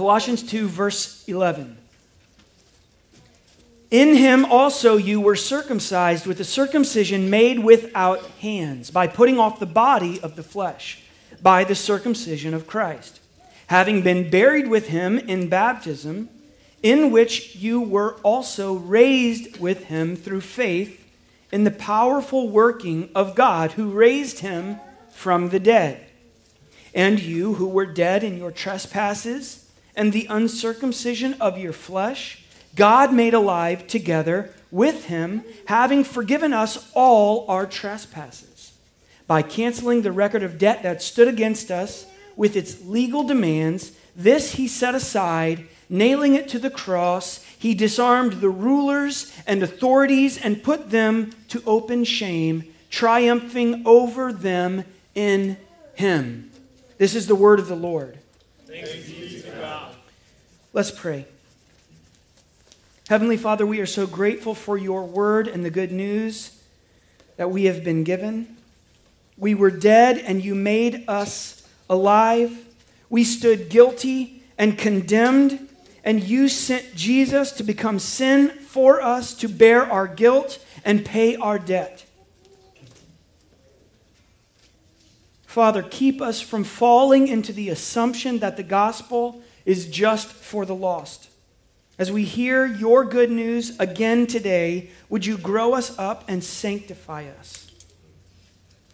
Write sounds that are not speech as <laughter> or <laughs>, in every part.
Colossians 2, verse 11. In him also you were circumcised with a circumcision made without hands, by putting off the body of the flesh, by the circumcision of Christ, having been buried with him in baptism, in which you were also raised with him through faith in the powerful working of God who raised him from the dead. And you who were dead in your trespasses and the uncircumcision of your flesh, God made alive together with him, having forgiven us all our trespasses, by canceling the record of debt that stood against us with its legal demands. This he set aside, nailing it to the cross. He disarmed the rulers and authorities and put them to open shame, triumphing over them in him. This is the word of the Lord. Let's pray. Heavenly Father, we are so grateful for your word and the good news that we have been given. We were dead and you made us alive. We stood guilty and condemned, and you sent Jesus to become sin for us, to bear our guilt and pay our debt. Father, keep us from falling into the assumption that the gospel is just for the lost. As we hear your good news again today, would you grow us up and sanctify us?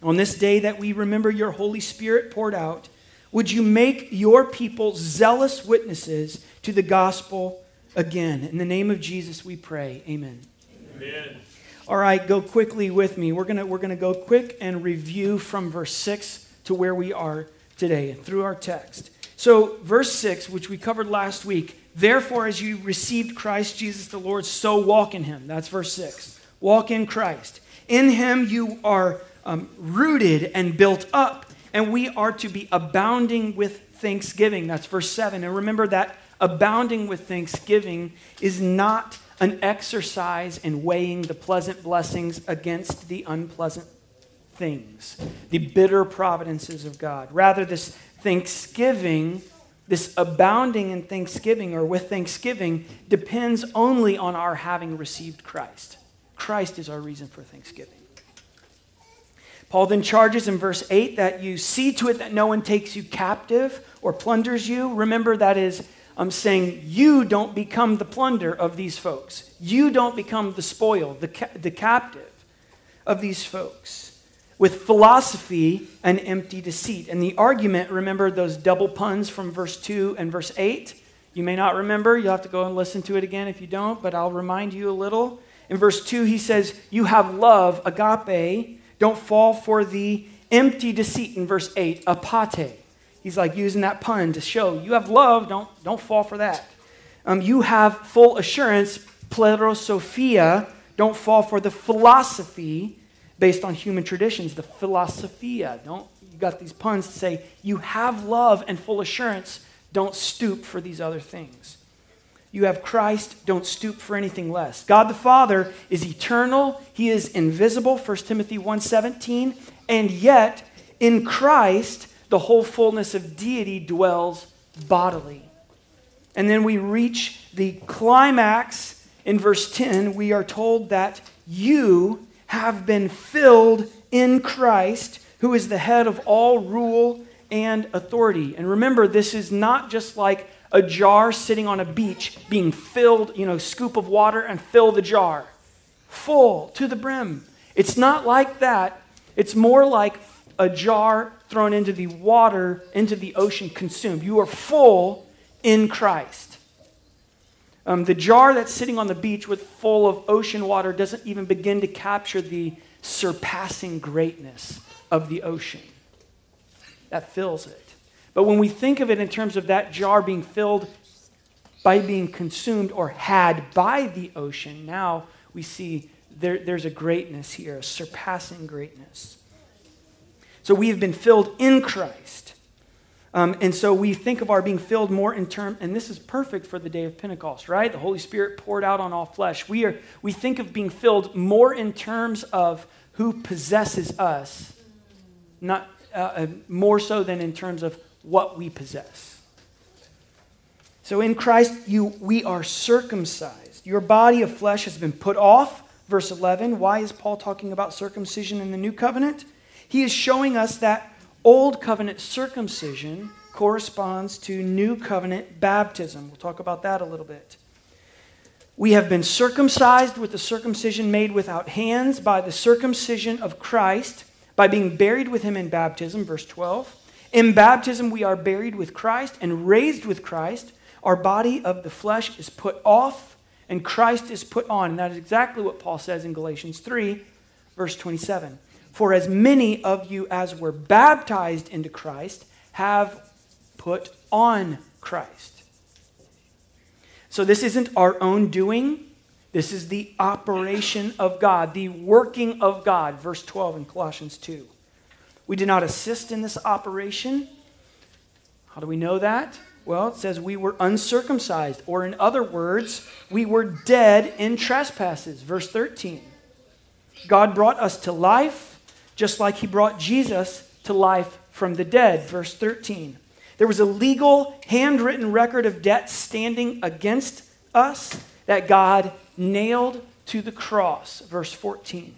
On this day that we remember your Holy Spirit poured out, would you make your people zealous witnesses to the gospel again? In the name of Jesus, we pray. Amen. Amen. All right, go quickly with me. We're going we're going to go quick and review from verse 6 to where we are today through our text. So, verse 6, which we covered last week, Therefore, as you received Christ Jesus the Lord, so walk in him. That's verse 6. Walk in Christ. In him you are um, rooted and built up, and we are to be abounding with thanksgiving. That's verse 7. And remember that abounding with thanksgiving is not an exercise in weighing the pleasant blessings against the unpleasant things, the bitter providences of God. Rather, this thanksgiving this abounding in thanksgiving or with thanksgiving depends only on our having received Christ. Christ is our reason for thanksgiving. Paul then charges in verse 8 that you see to it that no one takes you captive or plunders you. Remember, that is I'm saying you don't become the plunder of these folks. You don't become the spoil, the, ca- the captive of these folks with philosophy and empty deceit. And the argument, remember those double puns from verse 2 and verse 8? You may not remember. You'll have to go and listen to it again if you don't, but I'll remind you a little. In verse 2, he says, You have love, agape. Don't fall for the empty deceit in verse 8, apate. He's like using that pun to show you have love, don't, don't fall for that. Um, you have full assurance, plerophoria. Don't fall for the philosophy based on human traditions, the philosophia. Don't you got these puns to say you have love and full assurance. Don't stoop for these other things. You have Christ, don't stoop for anything less. God the Father is eternal, he is invisible, 1 Timothy 1:17, and yet in Christ the whole fullness of deity dwells bodily. And then we reach the climax in verse 10. We are told that you have been filled in Christ, who is the head of all rule and authority. And remember, this is not just like a jar sitting on a beach being filled, you know, scoop of water and fill the jar full to the brim. It's not like that. It's more like a jar thrown into the water, into the ocean, consumed. You are full in Christ. Um, the jar that's sitting on the beach with full of ocean water doesn't even begin to capture the surpassing greatness of the ocean that fills it. But when we think of it in terms of that jar being filled by being consumed or had by the ocean, now we see there, there's a greatness here, a surpassing greatness. So we have been filled in Christ. Um, and so we think of our being filled more in term, and this is perfect for the day of Pentecost, right? The Holy Spirit poured out on all flesh. We, are, we think of being filled more in terms of who possesses us, not uh, uh, more so than in terms of what we possess. So in Christ, you, we are circumcised. Your body of flesh has been put off. Verse 11. Why is Paul talking about circumcision in the new covenant? He is showing us that old covenant circumcision corresponds to new covenant baptism. We'll talk about that a little bit. We have been circumcised with the circumcision made without hands by the circumcision of Christ, by being buried with him in baptism, verse 12. In baptism, we are buried with Christ and raised with Christ. Our body of the flesh is put off and Christ is put on. And that is exactly what Paul says in Galatians 3, verse 27. For as many of you as were baptized into Christ have put on Christ. So this isn't our own doing. This is the operation of God, the working of God. Verse 12 in Colossians 2. We did not assist in this operation. How do we know that? Well, it says we were uncircumcised, or in other words, we were dead in trespasses. Verse 13. God brought us to life, just like He brought Jesus to life from the dead. Verse 13. There was a legal, handwritten record of debt standing against us that God nailed to the cross. Verse 14.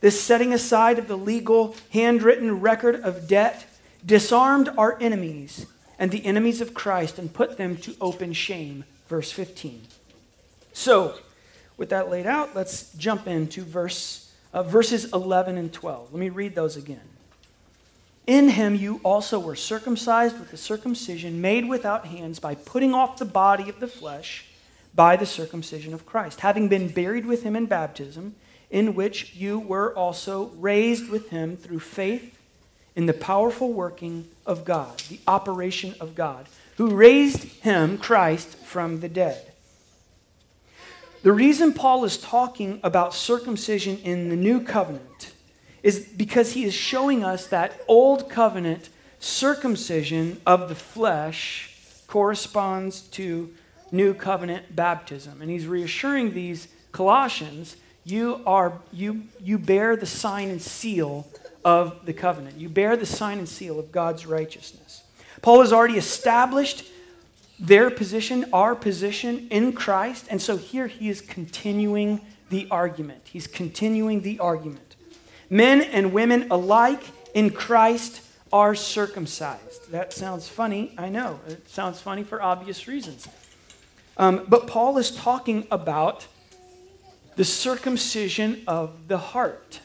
This setting aside of the legal, handwritten record of debt disarmed our enemies and the enemies of Christ and put them to open shame. Verse 15. So, with that laid out, let's jump into verse, uh, verses 11 and 12. Let me read those again. In him you also were circumcised with the circumcision made without hands by putting off the body of the flesh by the circumcision of Christ, having been buried with him in baptism, in which you were also raised with him through faith in the powerful working of God, the operation of God, who raised him, Christ, from the dead. The reason Paul is talking about circumcision in the new covenant is because he is showing us that old covenant circumcision of the flesh corresponds to new covenant baptism. And he's reassuring these Colossians you, are, you, you bear the sign and seal of the covenant. You bear the sign and seal of God's righteousness. Paul has already established their position, our position in Christ, and so here he is continuing the argument. He's continuing the argument. Men and women alike in Christ are circumcised. That sounds funny, I know. It sounds funny for obvious reasons. Um, but Paul is talking about the circumcision of the heart.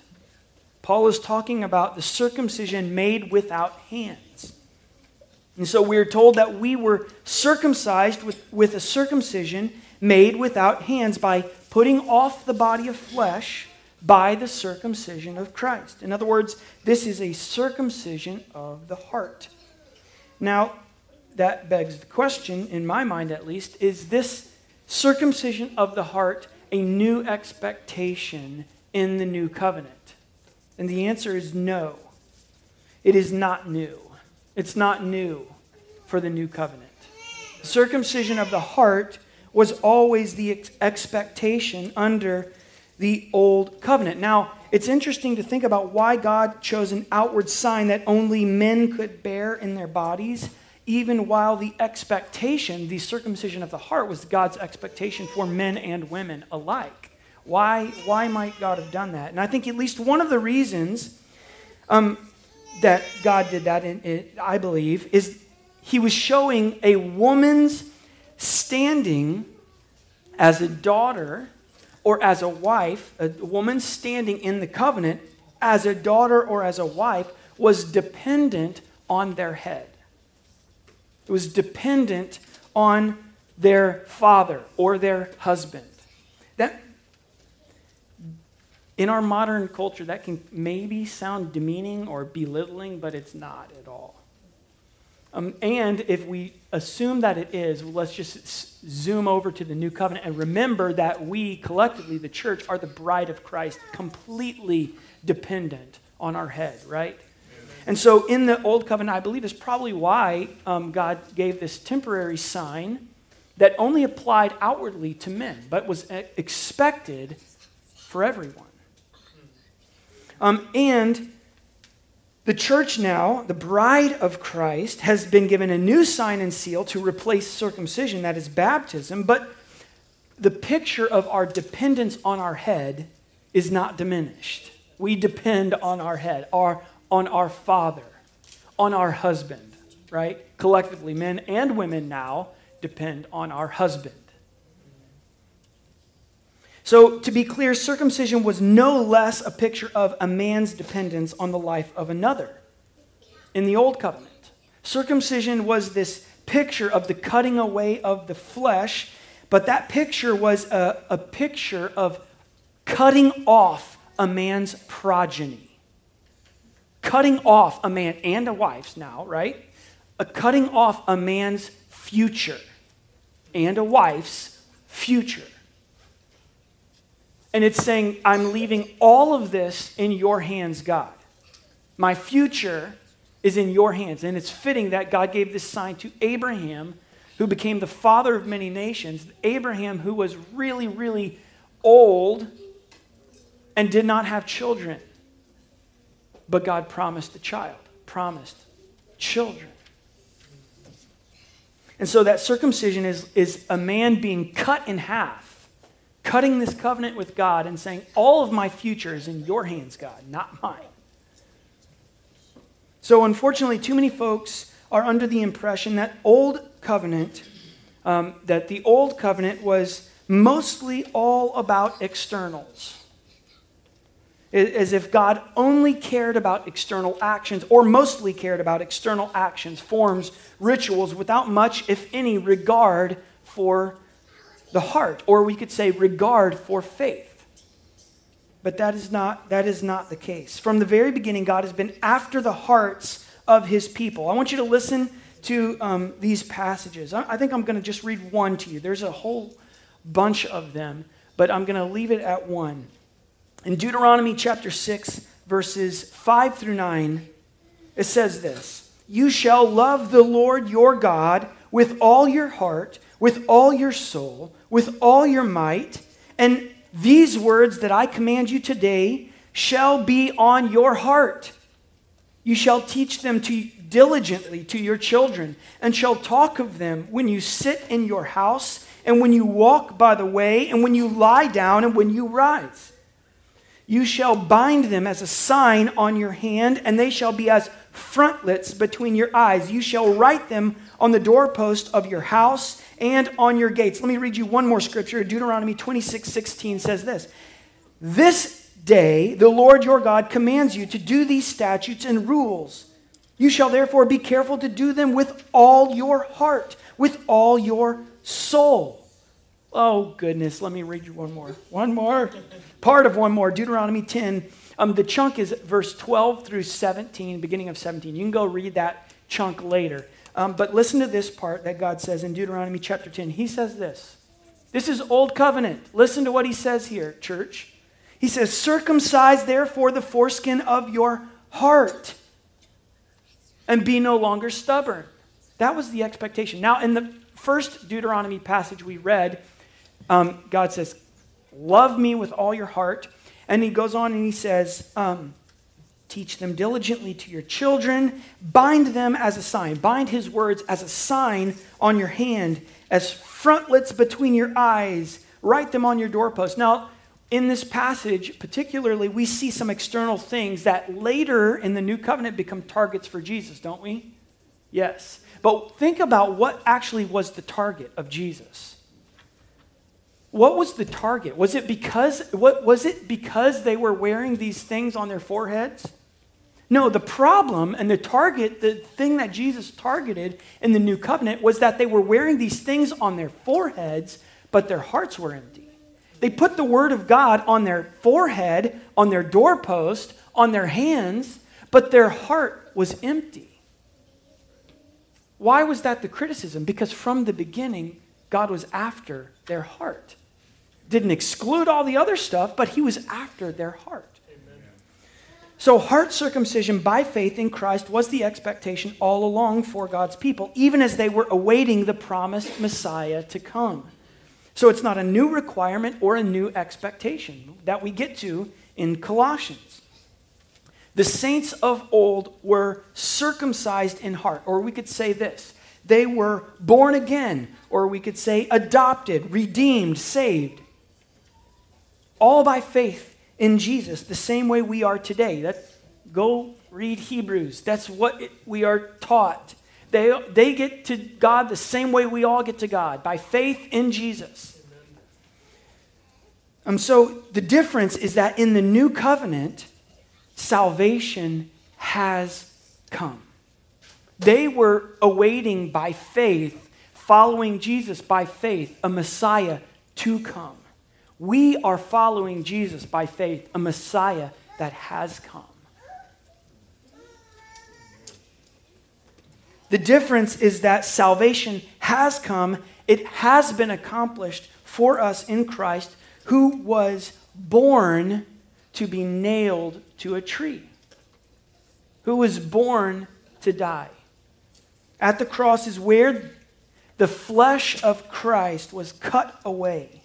Paul is talking about the circumcision made without hands. And so we're told that we were circumcised with, with a circumcision made without hands by putting off the body of flesh by the circumcision of Christ. In other words, this is a circumcision of the heart. Now, that begs the question, in my mind at least, is this circumcision of the heart a new expectation in the new covenant? And the answer is no. It is not new. It's not new for the new covenant. Circumcision of the heart was always the ex- expectation under the old covenant. Now, it's interesting to think about why God chose an outward sign that only men could bear in their bodies, even while the expectation, the circumcision of the heart, was God's expectation for men and women alike. Why, why might God have done that? And I think at least one of the reasons um, that God did that, in, I believe, is he was showing a woman's standing as a daughter or as a wife, a woman standing in the covenant as a daughter or as a wife was dependent on their head. It was dependent on their father or their husband. That, in our modern culture, that can maybe sound demeaning or belittling, but it's not at all. Um, and if we assume that it is, well, let's just zoom over to the new covenant and remember that we, collectively, the church, are the bride of Christ, completely dependent on our head, right? And so in the old covenant, I believe is probably why um, God gave this temporary sign that only applied outwardly to men, but was expected for everyone. Um, and The church now, the bride of Christ, has been given a new sign and seal to replace circumcision, that is baptism, but the picture of our dependence on our head is not diminished. We depend on our head, our, on our father, on our husband, right? Collectively, men and women now depend on our husband. So, to be clear, circumcision was no less a picture of a man's dependence on the life of another in the Old Covenant. Circumcision was this picture of the cutting away of the flesh, but that picture was a, a picture of cutting off a man's progeny. Cutting off a man and a wife's now, right? A cutting off a man's future and a wife's future. And it's saying, I'm leaving all of this in your hands, God. My future is in your hands. And it's fitting that God gave this sign to Abraham, who became the father of many nations. Abraham, who was really, really old and did not have children. But God promised a child, promised children. And so that circumcision is, is a man being cut in half cutting this covenant with God and saying, All of my future is in your hands, God, not mine. So, unfortunately, too many folks are under the impression that old covenant, um, that the old covenant was mostly all about externals. As if God only cared about external actions, or mostly cared about external actions, forms, rituals, without much, if any, regard for the heart, or we could say regard for faith. But that is not, that is not the case. From the very beginning, God has been after the hearts of his people. I want you to listen to um, these passages. I, I think I'm going to just read one to you. There's a whole bunch of them, but I'm going to leave it at one. In Deuteronomy chapter 6, verses 5 through 9, it says this You shall love the Lord your God with all your heart, with all your soul with all your might, and these words that I command you today shall be on your heart. You shall teach them to diligently to your children, and shall talk of them when you sit in your house, and when you walk by the way, and when you lie down, and when you rise. You shall bind them as a sign on your hand, and they shall be as frontlets between your eyes. You shall write them on the doorpost of your house and on your gates. Let me read you one more scripture. Deuteronomy 26 16 says this This day the Lord your God commands you to do these statutes and rules. You shall therefore be careful to do them with all your heart, with all your soul. Oh, goodness. Let me read you one more. One more. Part of one more. Deuteronomy 10. Um, the chunk is verse 12 through 17, beginning of 17. You can go read that chunk later. Um, but listen to this part that God says in Deuteronomy chapter 10. He says this. This is Old Covenant. Listen to what he says here, church. He says, Circumcise therefore the foreskin of your heart and be no longer stubborn. That was the expectation. Now, in the first Deuteronomy passage we read, um, God says, Love me with all your heart. And he goes on and he says, um, Teach them diligently to your children. Bind them as a sign. Bind his words as a sign on your hand, as frontlets between your eyes. Write them on your doorpost. Now, in this passage, particularly, we see some external things that later in the new covenant become targets for Jesus, don't we? Yes. But think about what actually was the target of Jesus. What was the target? Was it because what was it because they were wearing these things on their foreheads? No, the problem and the target, the thing that Jesus targeted in the new covenant was that they were wearing these things on their foreheads, but their hearts were empty. They put the word of God on their forehead, on their doorpost, on their hands, but their heart was empty. Why was that the criticism? Because from the beginning, God was after their heart. Didn't exclude all the other stuff, but he was after their heart. So, heart circumcision by faith in Christ was the expectation all along for God's people, even as they were awaiting the promised Messiah to come. So, it's not a new requirement or a new expectation that we get to in Colossians. The saints of old were circumcised in heart, or we could say this they were born again, or we could say adopted, redeemed, saved. All by faith in Jesus, the same way we are today. That, go read Hebrews. That's what it, we are taught. They, they get to God the same way we all get to God, by faith in Jesus. Um, so the difference is that in the new covenant, salvation has come. They were awaiting by faith, following Jesus by faith, a Messiah to come. We are following Jesus by faith, a Messiah that has come. The difference is that salvation has come, it has been accomplished for us in Christ, who was born to be nailed to a tree, who was born to die. At the cross is where the flesh of Christ was cut away.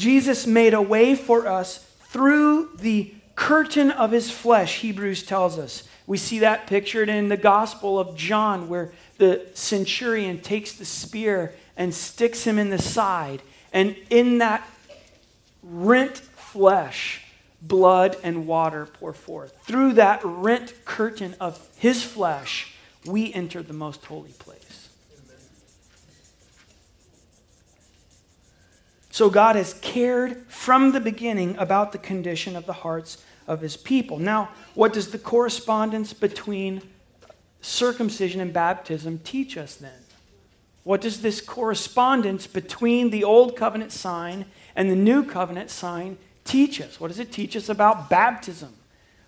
Jesus made a way for us through the curtain of his flesh, Hebrews tells us. We see that pictured in the Gospel of John, where the centurion takes the spear and sticks him in the side. And in that rent flesh, blood and water pour forth. Through that rent curtain of his flesh, we enter the most holy place. So God has cared from the beginning about the condition of the hearts of his people. Now, what does the correspondence between circumcision and baptism teach us then? What does this correspondence between the old covenant sign and the new covenant sign teach us? What does it teach us about baptism?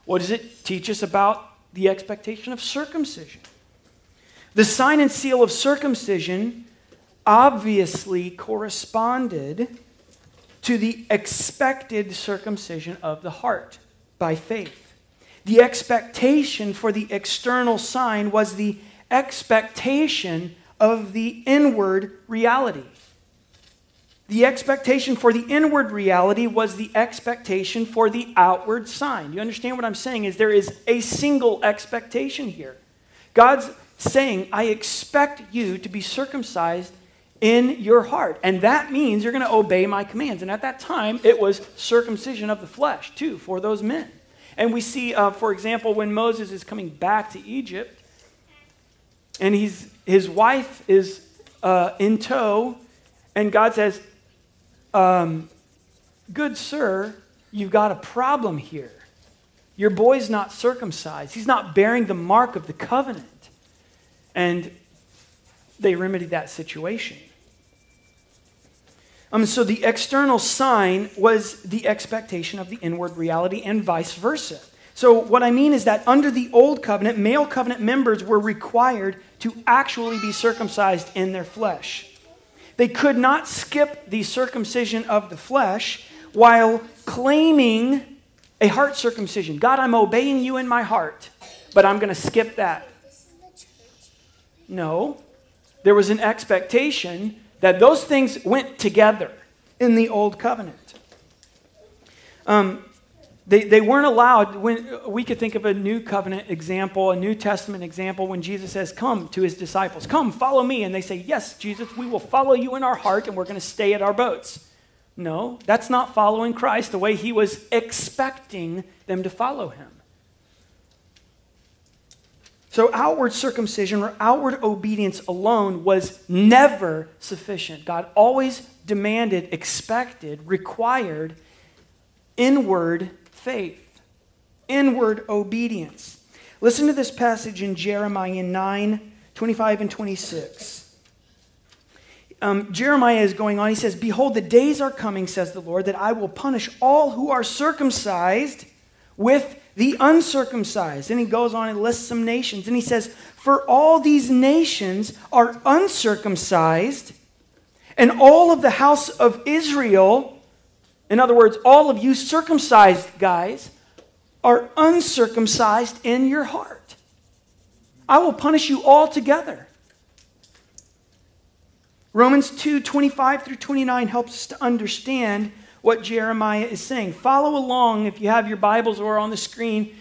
What does it teach us about the expectation of circumcision? The sign and seal of circumcision obviously corresponded to the expected circumcision of the heart by faith. The expectation for the external sign was the expectation of the inward reality. The expectation for the inward reality was the expectation for the outward sign. You understand what I'm saying? Is there is a single expectation here. God's saying, I expect you to be circumcised in your heart. And that means you're going to obey my commands. And at that time, it was circumcision of the flesh, too, for those men. And we see, uh, for example, when Moses is coming back to Egypt, and he's, his wife is uh, in tow, and God says, um, Good sir, you've got a problem here. Your boy's not circumcised, he's not bearing the mark of the covenant. And they remedied that situation. Um, so the external sign was the expectation of the inward reality, and vice versa. So, what I mean is that under the old covenant, male covenant members were required to actually be circumcised in their flesh. They could not skip the circumcision of the flesh while claiming a heart circumcision. God, I'm obeying you in my heart, but I'm going to skip that. No. There was an expectation that those things went together in the old covenant. Um, they, they weren't allowed, when, we could think of a new covenant example, a New Testament example, when Jesus says, Come to his disciples, come, follow me. And they say, Yes, Jesus, we will follow you in our heart and we're going to stay at our boats. No, that's not following Christ the way he was expecting them to follow him. So, outward circumcision or outward obedience alone was never sufficient. God always demanded, expected, required inward faith, inward obedience. Listen to this passage in Jeremiah 9 25 and 26. Um, Jeremiah is going on. He says, Behold, the days are coming, says the Lord, that I will punish all who are circumcised with the uncircumcised. And he goes on and lists some nations. And he says, For all these nations are uncircumcised, and all of the house of Israel, in other words, all of you circumcised guys, are uncircumcised in your heart. I will punish you all together. Romans 2 25 through 29 helps us to understand what Jeremiah is saying. Follow along if you have your Bibles or on the screen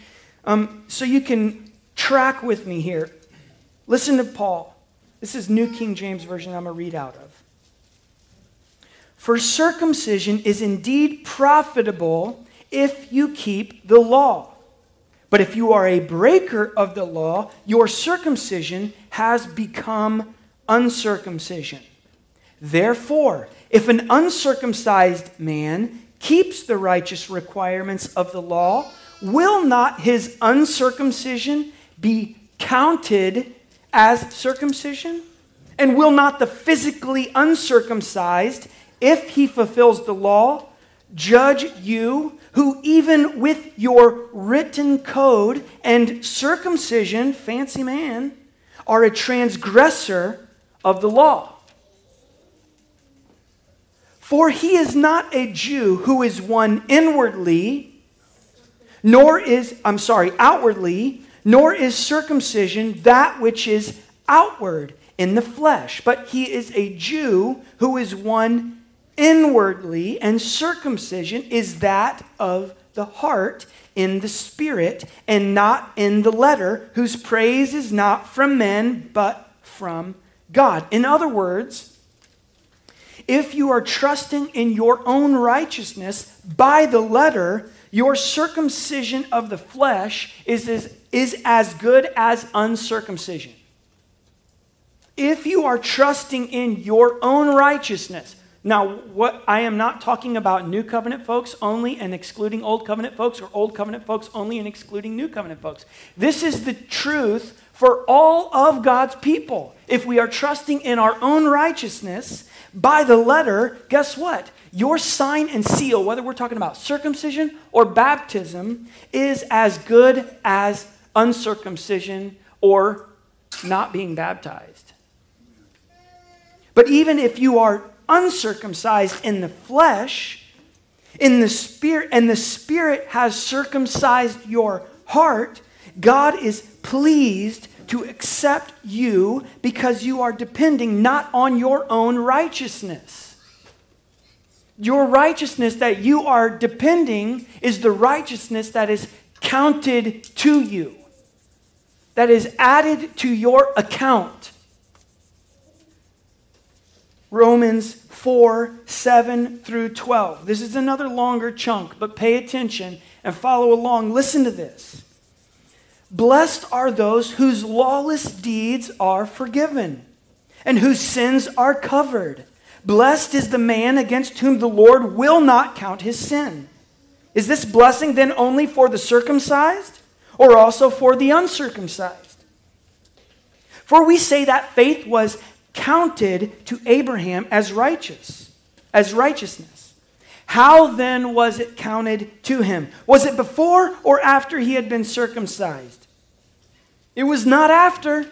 um, so you can track with me here. Listen to Paul. This is New King James Version I'm going to read out of. For circumcision is indeed profitable if you keep the law. But if you are a breaker of the law, your circumcision has become uncircumcision. Therefore, if an uncircumcised man keeps the righteous requirements of the law, will not his uncircumcision be counted as circumcision? And will not the physically uncircumcised, if he fulfills the law, judge you, who even with your written code and circumcision, fancy man, are a transgressor of the law? For he is not a Jew who is one inwardly, nor is, I'm sorry, outwardly, nor is circumcision that which is outward in the flesh, but he is a Jew who is one inwardly, and circumcision is that of the heart in the spirit and not in the letter, whose praise is not from men but from God. In other words, if you are trusting in your own righteousness by the letter, your circumcision of the flesh is as, is as good as uncircumcision. If you are trusting in your own righteousness, now, what I am not talking about new covenant folks only and excluding old covenant folks or old covenant folks only and excluding new covenant folks. This is the truth for all of God's people. If we are trusting in our own righteousness by the letter, guess what? Your sign and seal, whether we're talking about circumcision or baptism, is as good as uncircumcision or not being baptized. But even if you are uncircumcised in the flesh, in the spirit, and the spirit has circumcised your heart, God is pleased to accept you because you are depending not on your own righteousness. Your righteousness that you are depending is the righteousness that is counted to you, that is added to your account. Romans 4 7 through 12. This is another longer chunk, but pay attention and follow along. Listen to this. Blessed are those whose lawless deeds are forgiven and whose sins are covered. Blessed is the man against whom the Lord will not count his sin. Is this blessing then only for the circumcised or also for the uncircumcised? For we say that faith was counted to Abraham as righteous, as righteousness. How then was it counted to him? Was it before or after he had been circumcised? It was not after,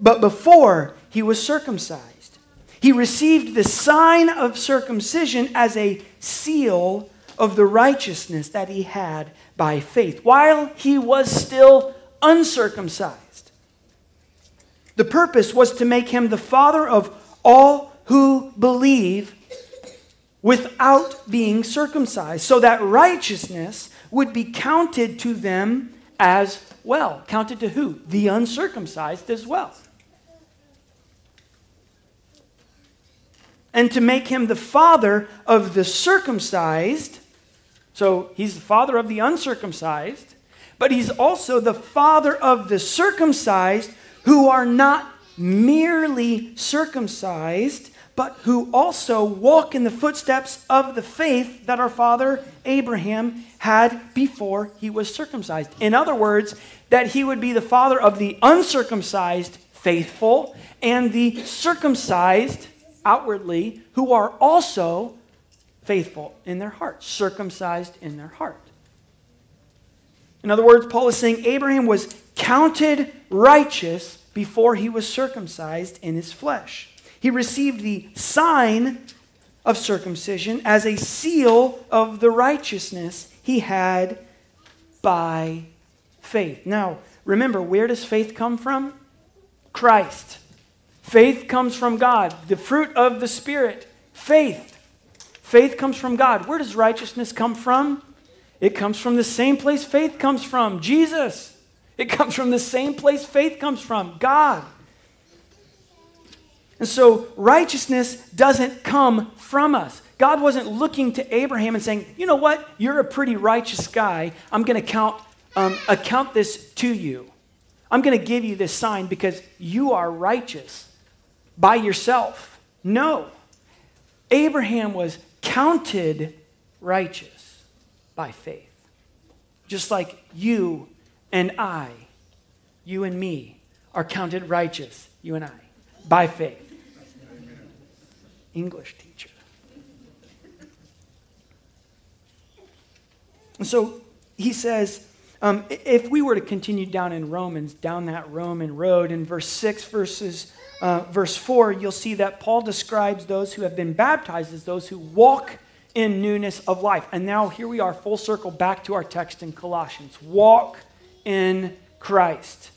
but before he was circumcised. He received the sign of circumcision as a seal of the righteousness that he had by faith while he was still uncircumcised. The purpose was to make him the father of all who believe without being circumcised, so that righteousness would be counted to them as well. Counted to who? The uncircumcised as well. And to make him the father of the circumcised, so he's the father of the uncircumcised, but he's also the father of the circumcised who are not merely circumcised, but who also walk in the footsteps of the faith that our father Abraham had before he was circumcised. In other words, that he would be the father of the uncircumcised faithful and the circumcised outwardly who are also faithful in their heart, circumcised in their heart. In other words, Paul is saying Abraham was counted righteous before he was circumcised in his flesh. He received the sign of circumcision as a seal of the righteousness he had by faith. Now, remember, where does faith come from? Christ. Faith comes from God. The fruit of the Spirit, faith. Faith comes from God. Where does righteousness come from? It comes from the same place faith comes from Jesus. It comes from the same place faith comes from God. And so righteousness doesn't come from us. God wasn't looking to Abraham and saying, you know what, you're a pretty righteous guy. I'm going to count, um, account this to you. I'm going to give you this sign because you are righteous by yourself. No. Abraham was counted righteous by faith. Just like you and I, you and me, are counted righteous, you and I, by faith. English teacher. And so he says, um, if we were to continue down in Romans, down that Roman road, in verse 6 verses, uh, verse 4, you'll see that Paul describes those who have been baptized as those who walk in newness of life. And now here we are, full circle back to our text in Colossians walk in Christ.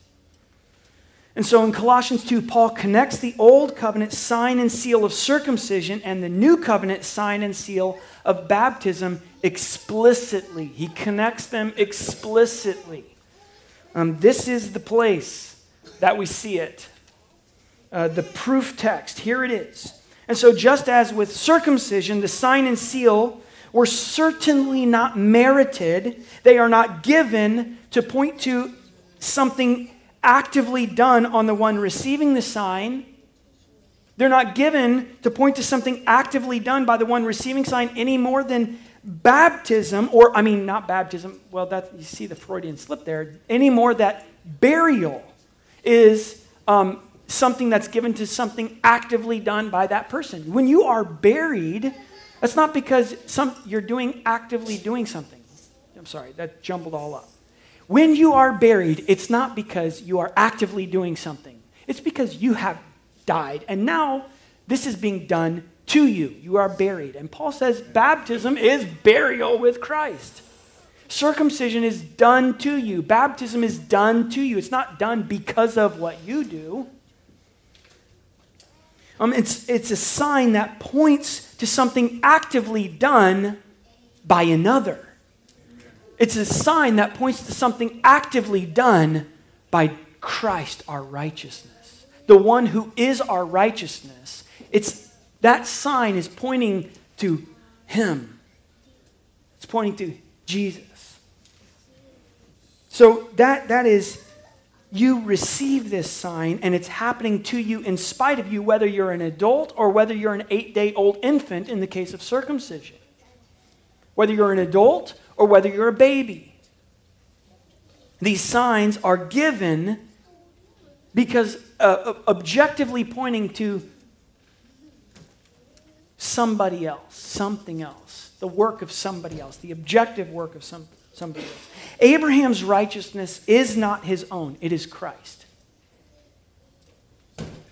And so in Colossians 2, Paul connects the old covenant sign and seal of circumcision and the new covenant sign and seal of baptism explicitly. He connects them explicitly. Um, this is the place that we see it. Uh, the proof text. Here it is. And so, just as with circumcision, the sign and seal were certainly not merited, they are not given to point to something actively done on the one receiving the sign. They're not given to point to something actively done by the one receiving sign any more than baptism, or I mean, not baptism, well, that, you see the Freudian slip there, any more that burial is um, something that's given to something actively done by that person. When you are buried, that's not because some, you're doing actively doing something. I'm sorry, that jumbled all up. When you are buried, it's not because you are actively doing something, it's because you have died. And now this is being done to you. You are buried. And Paul says baptism is burial with Christ. Circumcision is done to you. Baptism is done to you. It's not done because of what you do. Um, it's, it's a sign that points to something actively done by another. It's a sign that points to something actively done by Christ, our righteousness. The one who is our righteousness. It's that sign is pointing to him. It's pointing to Jesus. So that that is you receive this sign and it's happening to you in spite of you whether you're an adult or whether you're an 8-day-old infant in the case of circumcision. Whether you're an adult or whether you're a baby. These signs are given because uh, objectively pointing to somebody else, something else, the work of somebody else, the objective work of some, somebody else. Abraham's righteousness is not his own, it is Christ.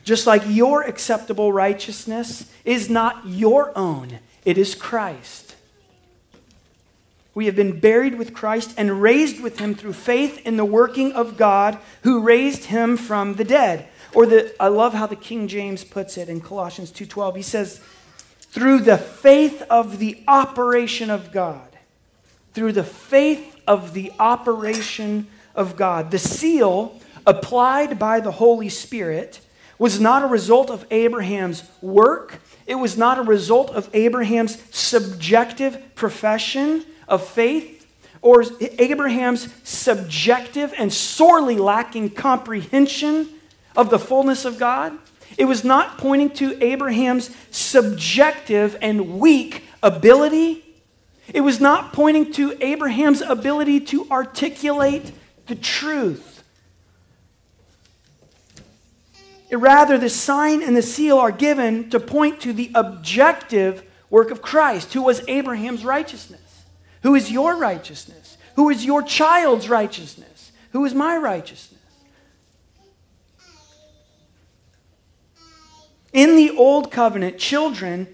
Just like your acceptable righteousness is not your own, it is Christ. We have been buried with Christ and raised with him through faith in the working of God who raised him from the dead. Or the I love how the King James puts it in Colossians 2:12. He says, "Through the faith of the operation of God." Through the faith of the operation of God. The seal applied by the Holy Spirit was not a result of Abraham's work. It was not a result of Abraham's subjective profession of faith or Abraham's subjective and sorely lacking comprehension of the fullness of God. It was not pointing to Abraham's subjective and weak ability. It was not pointing to Abraham's ability to articulate the truth. Rather, the sign and the seal are given to point to the objective work of Christ, who was Abraham's righteousness. Who is your righteousness? Who is your child's righteousness? Who is my righteousness? In the Old Covenant, children,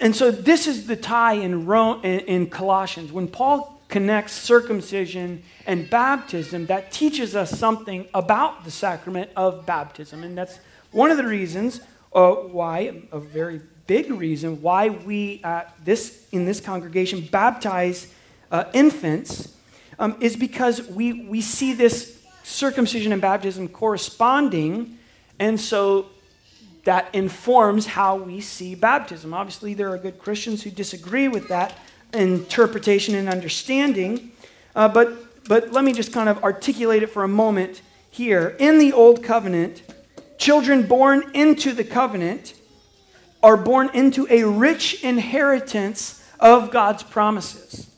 and so this is the tie in, Rome, in Colossians. When Paul connects circumcision and baptism, that teaches us something about the sacrament of baptism. And that's one of the reasons uh, why, a very big reason why we uh, this in this congregation baptize uh, infants um, is because we we see this circumcision and baptism corresponding, and so that informs how we see baptism. Obviously, there are good Christians who disagree with that interpretation and understanding, uh, but, but let me just kind of articulate it for a moment here. In the Old Covenant, children born into the covenant are born into a rich inheritance of God's promises.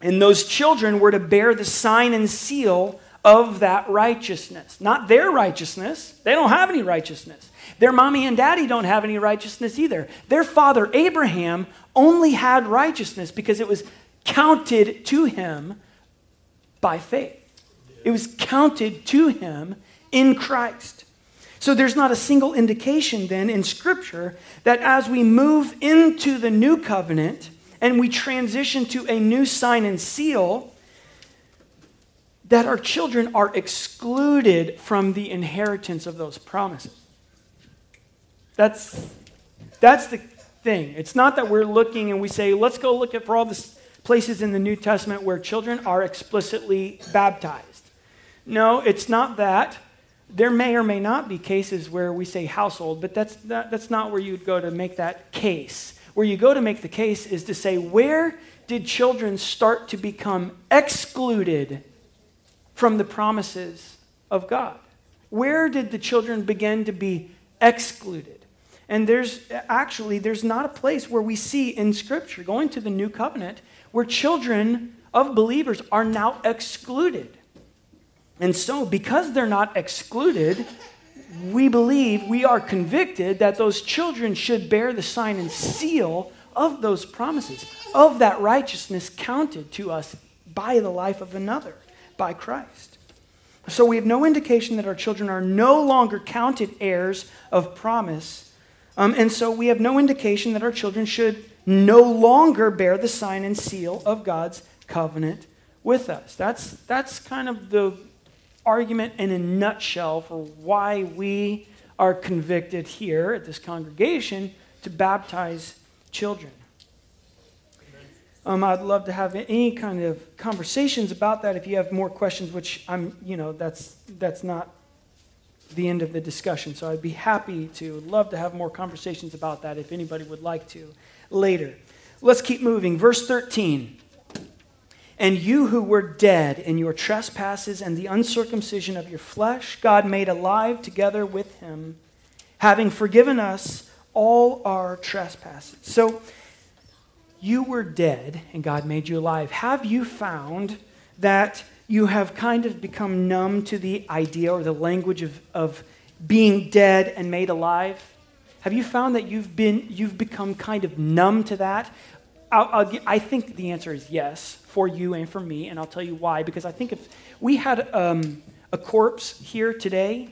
And those children were to bear the sign and seal of that righteousness. Not their righteousness, they don't have any righteousness. Their mommy and daddy don't have any righteousness either. Their father, Abraham, only had righteousness because it was counted to him by faith. It was counted to him in Christ. So there's not a single indication then in Scripture that as we move into the new covenant and we transition to a new sign and seal, that our children are excluded from the inheritance of those promises. That's, that's the thing. It's not that we're looking and we say, let's go look at for all the places in the New Testament where children are explicitly baptized. No, it's not that. There may or may not be cases where we say household, but that's not, that's not where you'd go to make that case. Where you go to make the case is to say, where did children start to become excluded from the promises of God? Where did the children begin to be excluded? And there's actually there's not a place where we see in scripture going to the new covenant where children of believers are now excluded. And so because they're not excluded, we believe we are convicted that those children should bear the sign and seal of those promises, of that righteousness counted to us by the life of another, by Christ. So we have no indication that our children are no longer counted heirs of promise um, and so we have no indication that our children should no longer bear the sign and seal of God's covenant with us. That's, that's kind of the argument in a nutshell for why we are convicted here at this congregation to baptize children. Um, I'd love to have any kind of conversations about that if you have more questions, which I'm, you know, that's, that's not the end of the discussion. So I'd be happy to, love to have more conversations about that if anybody would like to later. Let's keep moving. Verse 13. And you who were dead in your trespasses and the uncircumcision of your flesh, God made alive together with him, having forgiven us all our trespasses. So you were dead and God made you alive. Have you found that you have kind of become numb to the idea or the language of, of being dead and made alive? Have you found that you've, been, you've become kind of numb to that? I'll, I'll, i think the answer is yes for you and for me, and I'll tell you why. Because I think if we had um, a corpse here today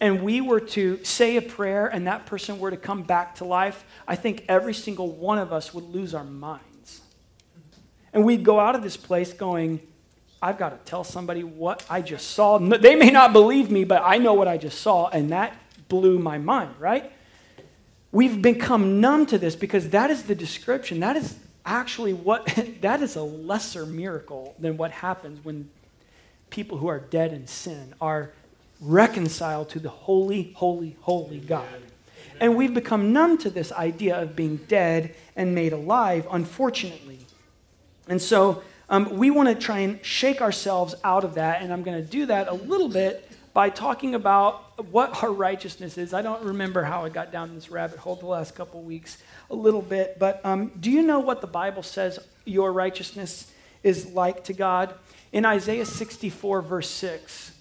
and we were to say a prayer and that person were to come back to life, I think every single one of us would lose our minds. And we'd go out of this place going, I've got to tell somebody what I just saw. They may not believe me, but I know what I just saw, and that blew my mind, right? We've become numb to this because that is the description. That is actually what, <laughs> that is a lesser miracle than what happens when people who are dead in sin are reconciled to the holy, holy, holy God. And we've become numb to this idea of being dead and made alive, unfortunately. And so, um, we want to try and shake ourselves out of that, and I'm going to do that a little bit by talking about what <laughs> our righteousness is. I don't remember how I got down this rabbit hole the last couple weeks a little bit, but um, do you know what the Bible says your righteousness is like to God? In Isaiah 64, verse 6,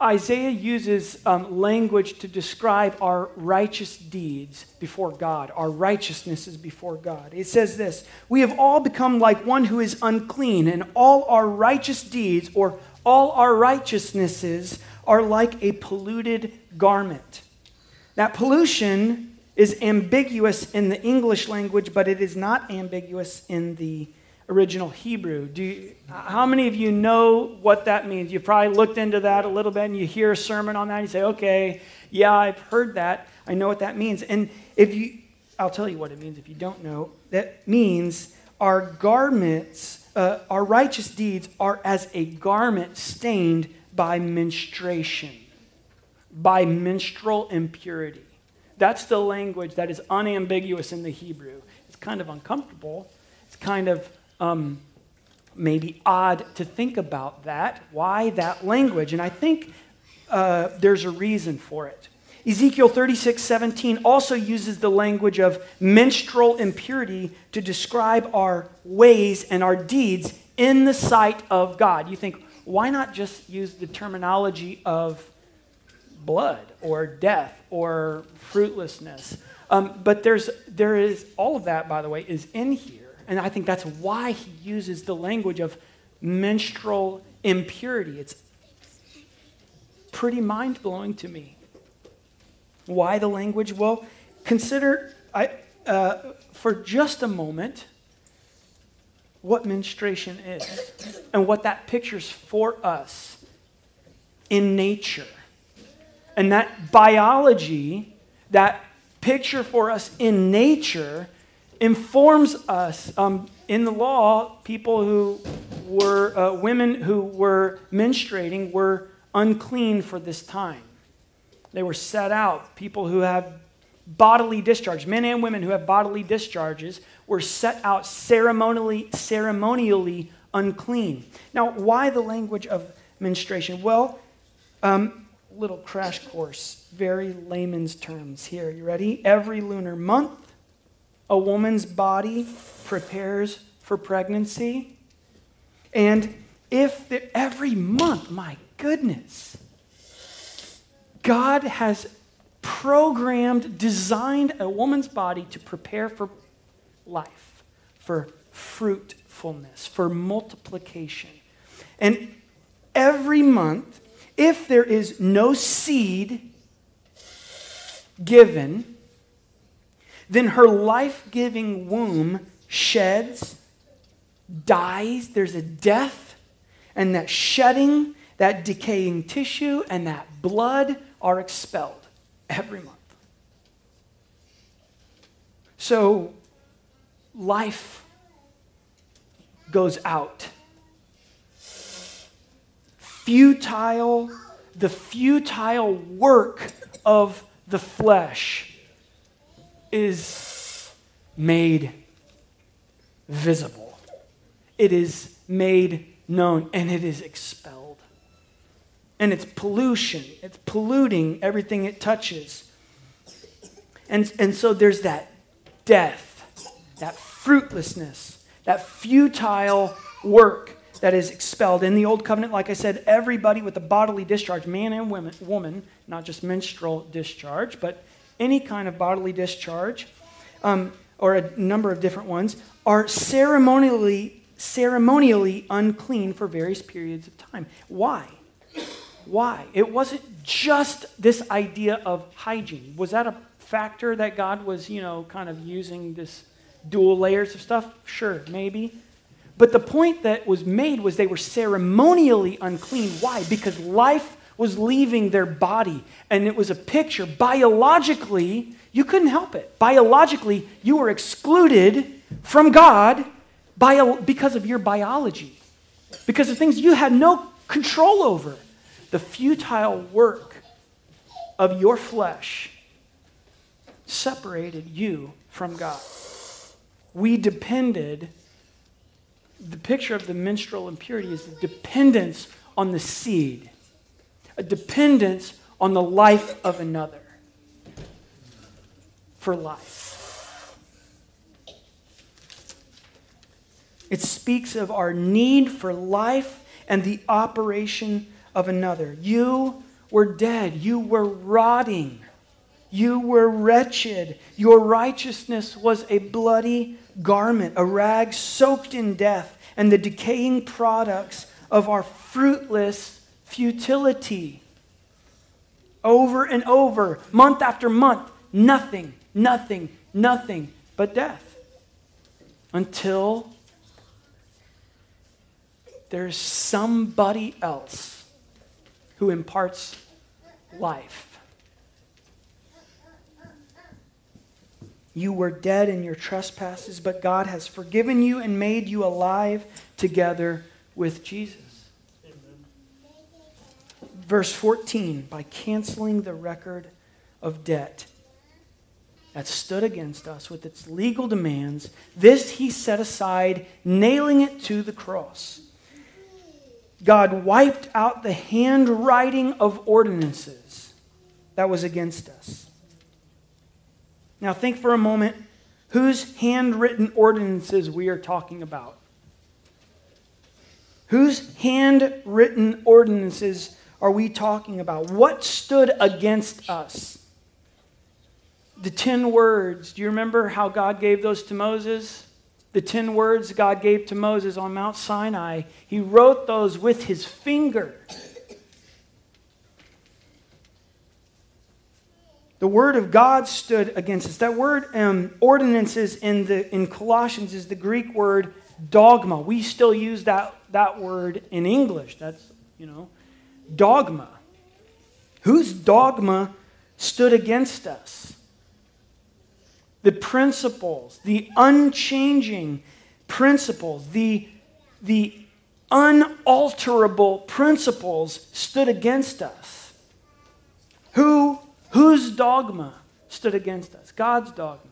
Isaiah uses um, language to describe our righteous deeds before God, our righteousnesses before God. It says this We have all become like one who is unclean, and all our righteous deeds, or all our righteousnesses, are like a polluted garment. That pollution is ambiguous in the English language, but it is not ambiguous in the original Hebrew. Do you, how many of you know what that means? You've probably looked into that a little bit and you hear a sermon on that and you say, okay, yeah, I've heard that. I know what that means. And if you, I'll tell you what it means if you don't know. That means our garments, uh, our righteous deeds are as a garment stained by menstruation, by menstrual impurity. That's the language that is unambiguous in the Hebrew. It's kind of uncomfortable. It's kind of um, maybe odd to think about that. Why that language? And I think uh, there's a reason for it. Ezekiel 36, 17 also uses the language of menstrual impurity to describe our ways and our deeds in the sight of God. You think, why not just use the terminology of blood or death or fruitlessness? Um, but there's, there is, all of that, by the way, is in here. And I think that's why he uses the language of menstrual impurity. It's pretty mind blowing to me. Why the language? Well, consider I, uh, for just a moment what menstruation is and what that pictures for us in nature. And that biology, that picture for us in nature, informs us. Um, in the law, people who were, uh, women who were menstruating were unclean for this time. They were set out. People who have bodily discharge, men and women who have bodily discharges, were set out ceremonially, ceremonially unclean. Now, why the language of menstruation? Well, um, little crash course, very layman's terms here. You ready? Every lunar month, a woman's body prepares for pregnancy. And if the, every month, my goodness, God has programmed, designed a woman's body to prepare for life, for fruitfulness, for multiplication. And every month, if there is no seed given, then her life giving womb sheds, dies, there's a death, and that shedding, that decaying tissue, and that blood are expelled every month. So life goes out. Futile, the futile work of the flesh is made visible. It is made known and it is expelled and it's pollution. It's polluting everything it touches. And, and so there's that death, that fruitlessness, that futile work that is expelled. In the Old Covenant, like I said, everybody with a bodily discharge, man and woman, woman not just menstrual discharge, but any kind of bodily discharge, um, or a number of different ones, are ceremonially, ceremonially unclean for various periods of time. Why? Why? It wasn't just this idea of hygiene. Was that a factor that God was, you know, kind of using this dual layers of stuff? Sure, maybe. But the point that was made was they were ceremonially unclean. Why? Because life was leaving their body. And it was a picture. Biologically, you couldn't help it. Biologically, you were excluded from God bio- because of your biology, because of things you had no control over the futile work of your flesh separated you from God. We depended, the picture of the menstrual impurity is the dependence on the seed, a dependence on the life of another for life. It speaks of our need for life and the operation of another. You were dead. You were rotting. You were wretched. Your righteousness was a bloody garment, a rag soaked in death, and the decaying products of our fruitless futility. Over and over, month after month, nothing, nothing, nothing but death. Until there's somebody else who imparts life. You were dead in your trespasses, but God has forgiven you and made you alive together with Jesus. Verse 14 by canceling the record of debt that stood against us with its legal demands, this he set aside, nailing it to the cross. God wiped out the handwriting of ordinances that was against us. Now, think for a moment whose handwritten ordinances we are talking about. Whose handwritten ordinances are we talking about? What stood against us? The ten words. Do you remember how God gave those to Moses? The ten words God gave to Moses on Mount Sinai. He wrote those with his finger. The word of God stood against us. That word um, ordinances in, the, in Colossians is the Greek word dogma. We still use that, that word in English. That's, you know, dogma. Whose dogma stood against us? The principles, the unchanging principles, the, the unalterable principles stood against us. Who, whose dogma stood against us? God's dogma.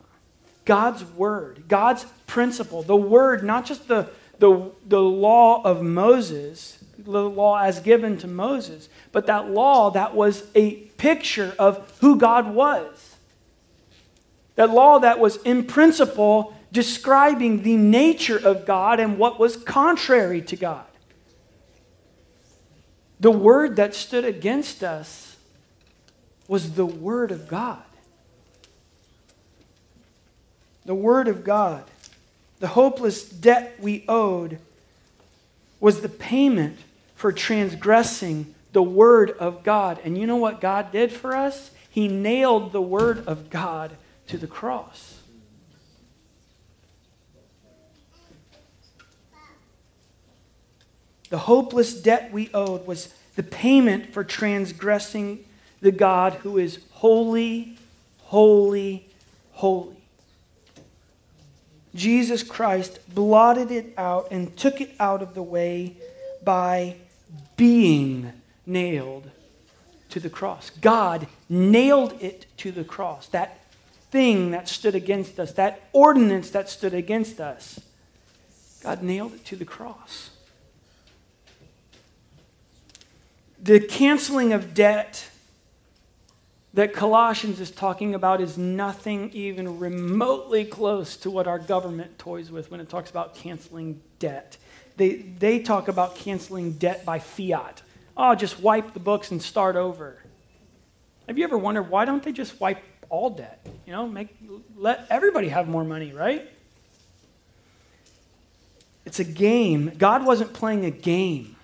God's word, God's principle, the word, not just the, the, the law of Moses, the law as given to Moses, but that law that was a picture of who God was. That law that was, in principle, describing the nature of God and what was contrary to God. The word that stood against us was the Word of God. The Word of God. The hopeless debt we owed was the payment for transgressing the Word of God. And you know what God did for us? He nailed the Word of God to the cross. The hopeless debt we owed was the payment for transgressing the God who is holy, holy, holy. Jesus Christ blotted it out and took it out of the way by being nailed to the cross. God nailed it to the cross. That thing that stood against us, that ordinance that stood against us, God nailed it to the cross. The canceling of debt that Colossians is talking about is nothing even remotely close to what our government toys with when it talks about canceling debt. They, they talk about canceling debt by fiat. Oh, just wipe the books and start over. Have you ever wondered why don't they just wipe all debt. You know, make let everybody have more money, right? It's a game. God wasn't playing a game.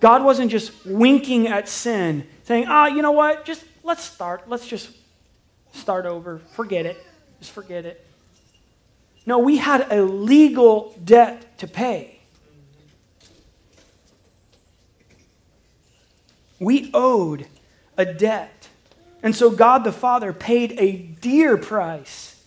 God wasn't just winking at sin, saying, "Ah, oh, you know what? Just let's start. Let's just start over. Forget it. Just forget it." No, we had a legal debt to pay. We owed a debt. And so God the Father paid a dear price,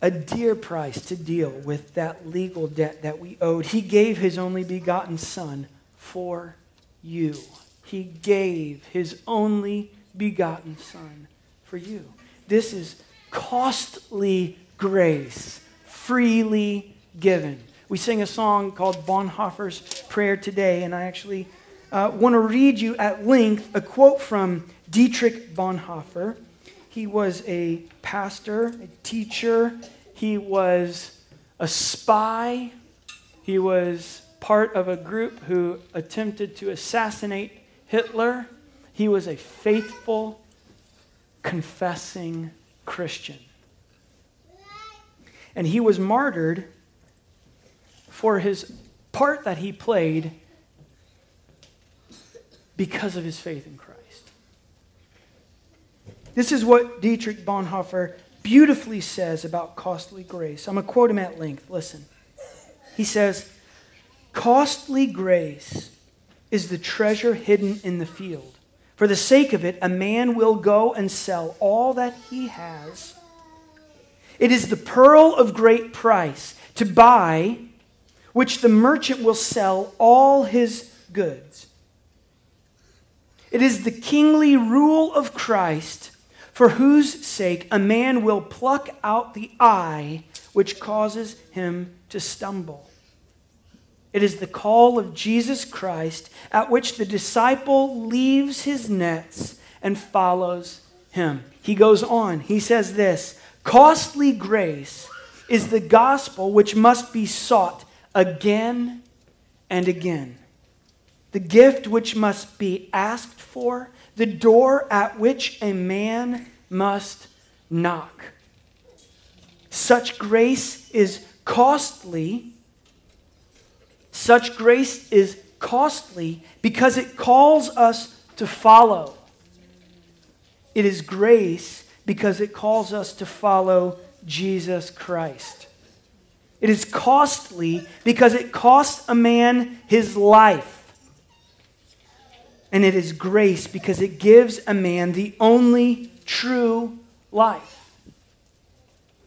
a dear price to deal with that legal debt that we owed. He gave his only begotten Son for you. He gave his only begotten Son for you. This is costly grace, freely given. We sing a song called Bonhoeffer's Prayer today, and I actually uh, want to read you at length a quote from Dietrich Bonhoeffer. He was a pastor, a teacher, he was a spy, he was part of a group who attempted to assassinate Hitler. He was a faithful, confessing Christian. And he was martyred for his part that he played because of his faith in Christ. This is what Dietrich Bonhoeffer beautifully says about costly grace. I'm going to quote him at length. Listen. He says, Costly grace is the treasure hidden in the field. For the sake of it, a man will go and sell all that he has It is the pearl of great price to buy, which the merchant will sell all his goods. It is the kingly rule of Christ, for whose sake a man will pluck out the eye which causes him to stumble. It is the call of Jesus Christ at which the disciple leaves his nets and follows him. He goes on, he says this Costly grace is the gospel which must be sought again and again. The gift which must be asked for, the door at which a man must knock. Such grace is costly. Such grace is costly because it calls us to follow. It is grace because it calls us to follow Jesus Christ. It is costly because it costs a man his life. And it is grace because it gives a man the only true life.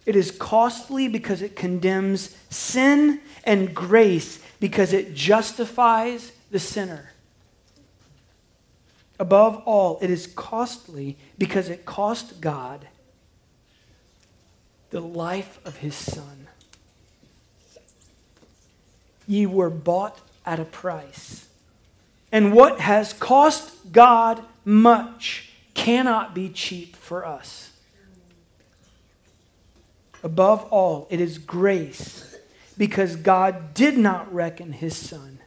It is costly because it condemns sin, and grace because it justifies the sinner. Above all, it is costly because it cost God the life of his Son. Ye were bought at a price. And what has cost God much cannot be cheap for us. Above all, it is grace because God did not reckon his Son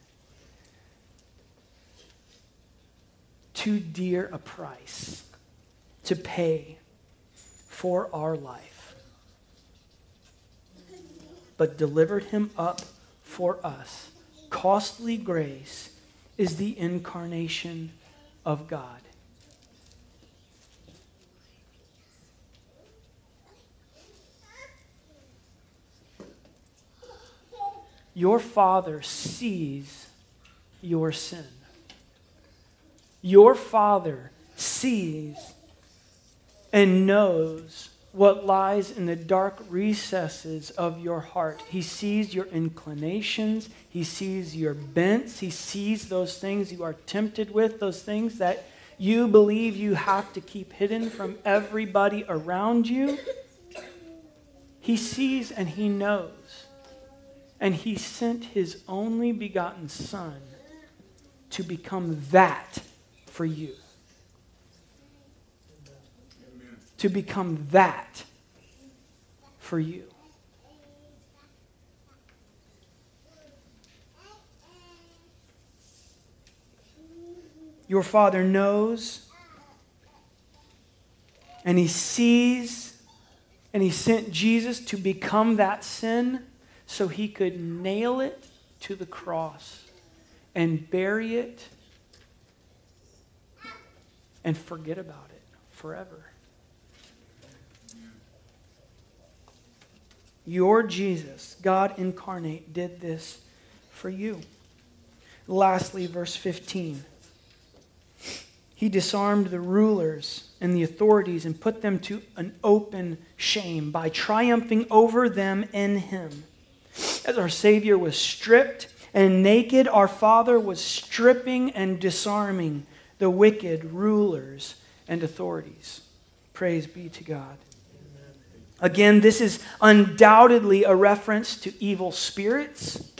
too dear a price to pay for our life, but delivered him up for us. Costly grace is the incarnation of God. Your Father sees your sin. Your Father sees and knows what lies in the dark recesses of your heart. He sees your inclinations, He sees your bents, He sees those things you are tempted with, those things that you believe you have to keep hidden from everybody around you. He sees and He knows. And He sent His only begotten Son to become that for you. Amen. To become that for you. Your Father knows and He sees and He sent Jesus to become that sin so He could nail it to the cross and bury it and forget about it forever. Your Jesus, God incarnate, did this for you. Lastly, verse 15. He disarmed the rulers and the authorities and put them to an open shame by triumphing over them in him. As our Savior was stripped and naked, our Father was stripping and disarming the wicked rulers and authorities. Praise be to God. Again, this is undoubtedly a reference to evil spirits,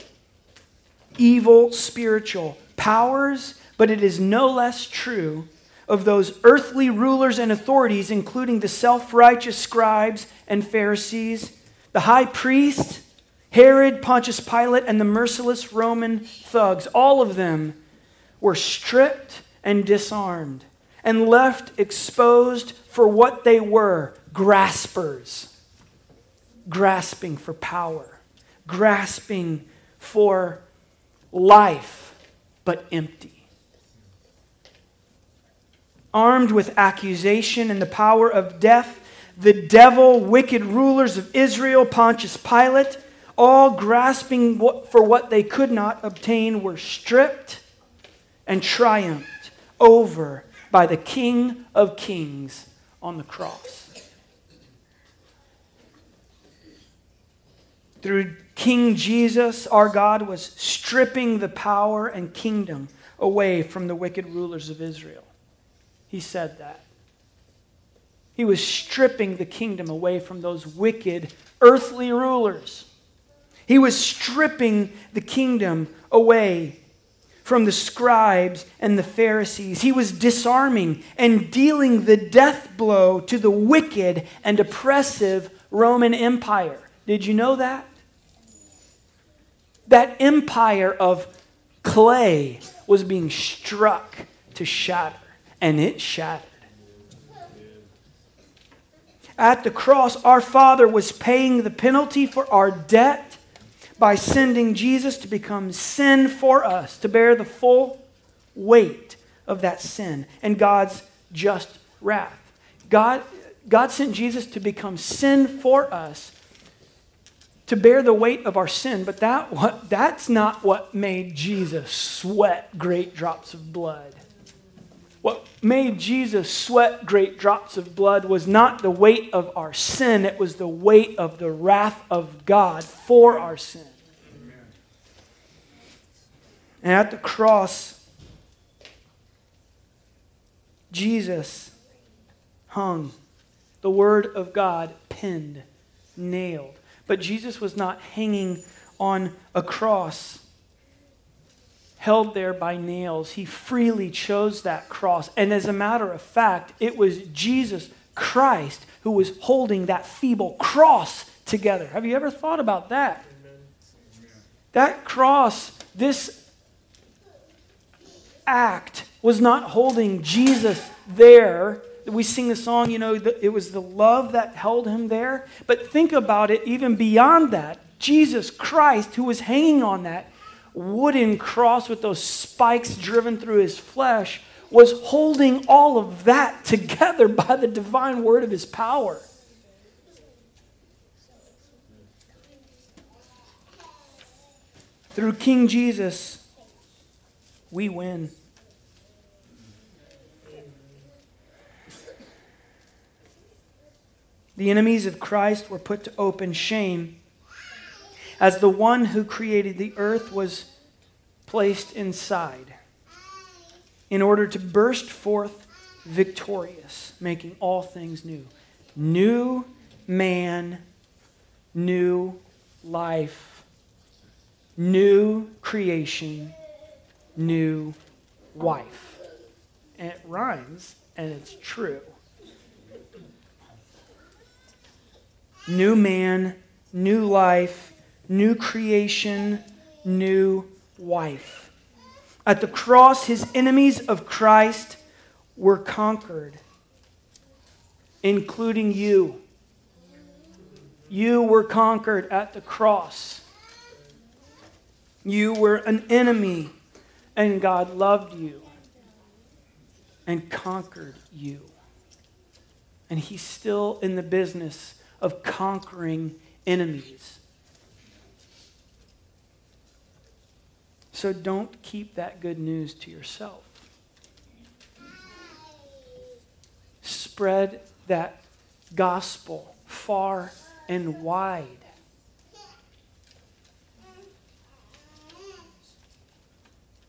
evil spiritual powers, but it is no less true of those earthly rulers and authorities, including the self righteous scribes and Pharisees, the high priest, Herod, Pontius Pilate, and the merciless Roman thugs. All of them were stripped and disarmed and left exposed for what they were graspers, grasping for power, grasping for life, but empty. Armed with accusation and the power of death, the devil, wicked rulers of Israel, Pontius Pilate, all grasping for what they could not obtain, were stripped and triumphed over by the King of Kings on the cross. Through King Jesus, our God was stripping the power and kingdom away from the wicked rulers of Israel. He said that. He was stripping the kingdom away from those wicked earthly rulers. He was stripping the kingdom away from the scribes and the Pharisees. He was disarming and dealing the death blow to the wicked and oppressive Roman Empire. Did you know that? That empire of clay was being struck to shatter, and it shattered. At the cross, our Father was paying the penalty for our debt by sending Jesus to become sin for us, to bear the full weight of that sin and God's just wrath. God, God sent Jesus to become sin for us to bear the weight of our sin, but that, what, that's not what made Jesus sweat great drops of blood. What made Jesus sweat great drops of blood was not the weight of our sin, it was the weight of the wrath of God for our sin. And at the cross, Jesus hung, the Word of God pinned, nailed but Jesus was not hanging on a cross, held there by nails. He freely chose that cross. And as a matter of fact, it was Jesus Christ who was holding that feeble cross together. Have you ever thought about that? That cross, this act, was not holding Jesus there we sing the song, you know, it was the love that held him there. But think about it even beyond that. Jesus Christ, who was hanging on that wooden cross with those spikes driven through his flesh, was holding all of that <laughs> together by the divine word of his power. Through King Jesus, we win. The enemies of Christ were put to open shame as the one who created the earth was placed inside in order to burst forth victorious, making all things new. New man, new life, new creation, new wife. And it rhymes and it's true. New man, new life, new creation, new wife. At the cross, his enemies of Christ were conquered, including you. You were conquered at the cross. You were an enemy, and God loved you and conquered you. And He's still in the business of conquering enemies. So don't keep that good news to yourself. Spread that gospel far and wide.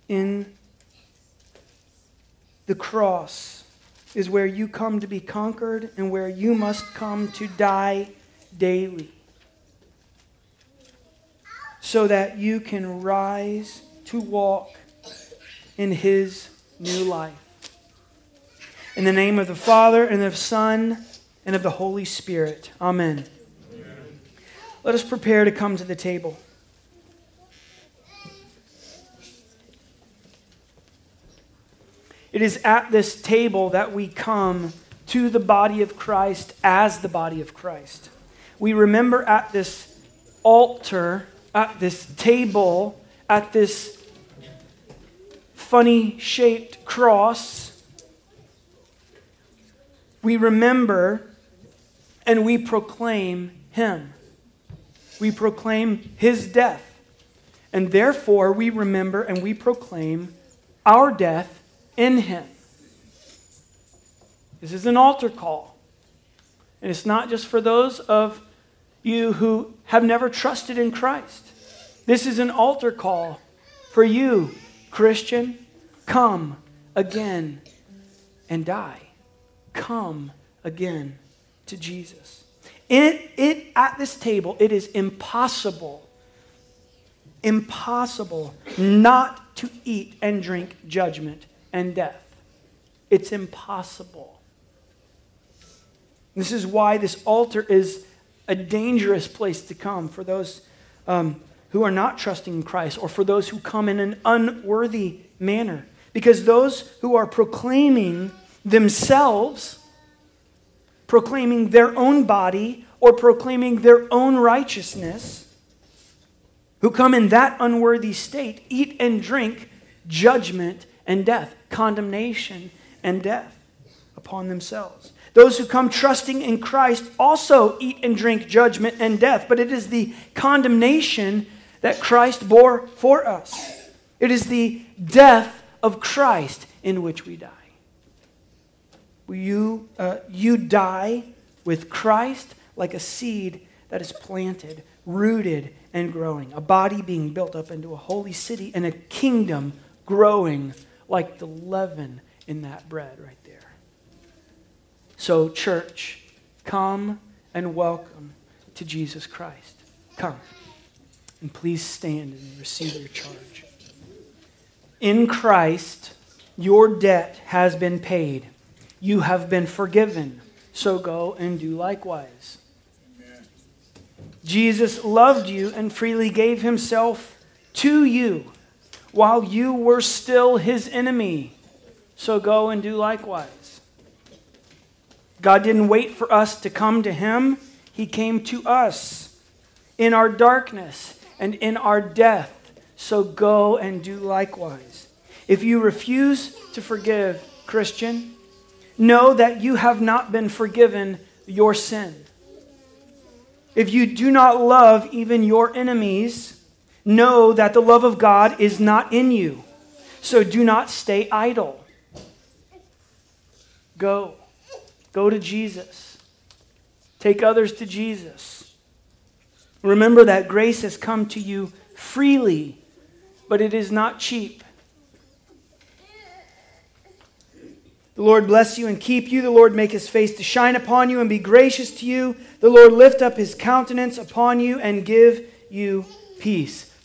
In the cross, is where you come to be conquered and where you must come to die daily so that you can rise to walk in his new life. In the name of the Father, and of the Son, and of the Holy Spirit. Amen. Amen. Let us prepare to come to the table. It is at this table that we come to the body of Christ as the body of Christ. We remember at this altar, at this table, at this funny shaped cross, we remember and we proclaim Him. We proclaim His death. And therefore, we remember and we proclaim our death in him. This is an altar call. And it's not just for those of you who have never trusted in Christ. This is an altar call for you, Christian. Come again and die. Come again to Jesus. It, it, at this table, it is impossible, impossible not to eat and drink judgment and death. It's impossible. This is why this altar is a dangerous place to come for those um, who are not trusting in Christ or for those who come in an unworthy manner. Because those who are proclaiming themselves, proclaiming their own body, or proclaiming their own righteousness, who come in that unworthy state, eat and drink judgment and death, condemnation and death upon themselves. Those who come trusting in Christ also eat and drink judgment and death, but it is the condemnation that Christ bore for us. It is the death of Christ in which we die. You, uh, you die with Christ like a seed that is planted, rooted, and growing, a body being built up into a holy city, and a kingdom growing like the leaven in that bread right there. So, church, come and welcome to Jesus Christ. Come. And please stand and receive your charge. In Christ, your debt has been paid. You have been forgiven. So go and do likewise. Amen. Jesus loved you and freely gave himself to you while you were still his enemy. So go and do likewise. God didn't wait for us to come to him, he came to us in our darkness and in our death. So go and do likewise. If you refuse to forgive, Christian, know that you have not been forgiven your sin. If you do not love even your enemies, know that the love of God is not in you. So do not stay idle. Go. Go to Jesus. Take others to Jesus. Remember that grace has come to you freely, but it is not cheap. The Lord bless you and keep you. The Lord make his face to shine upon you and be gracious to you. The Lord lift up his countenance upon you and give you peace.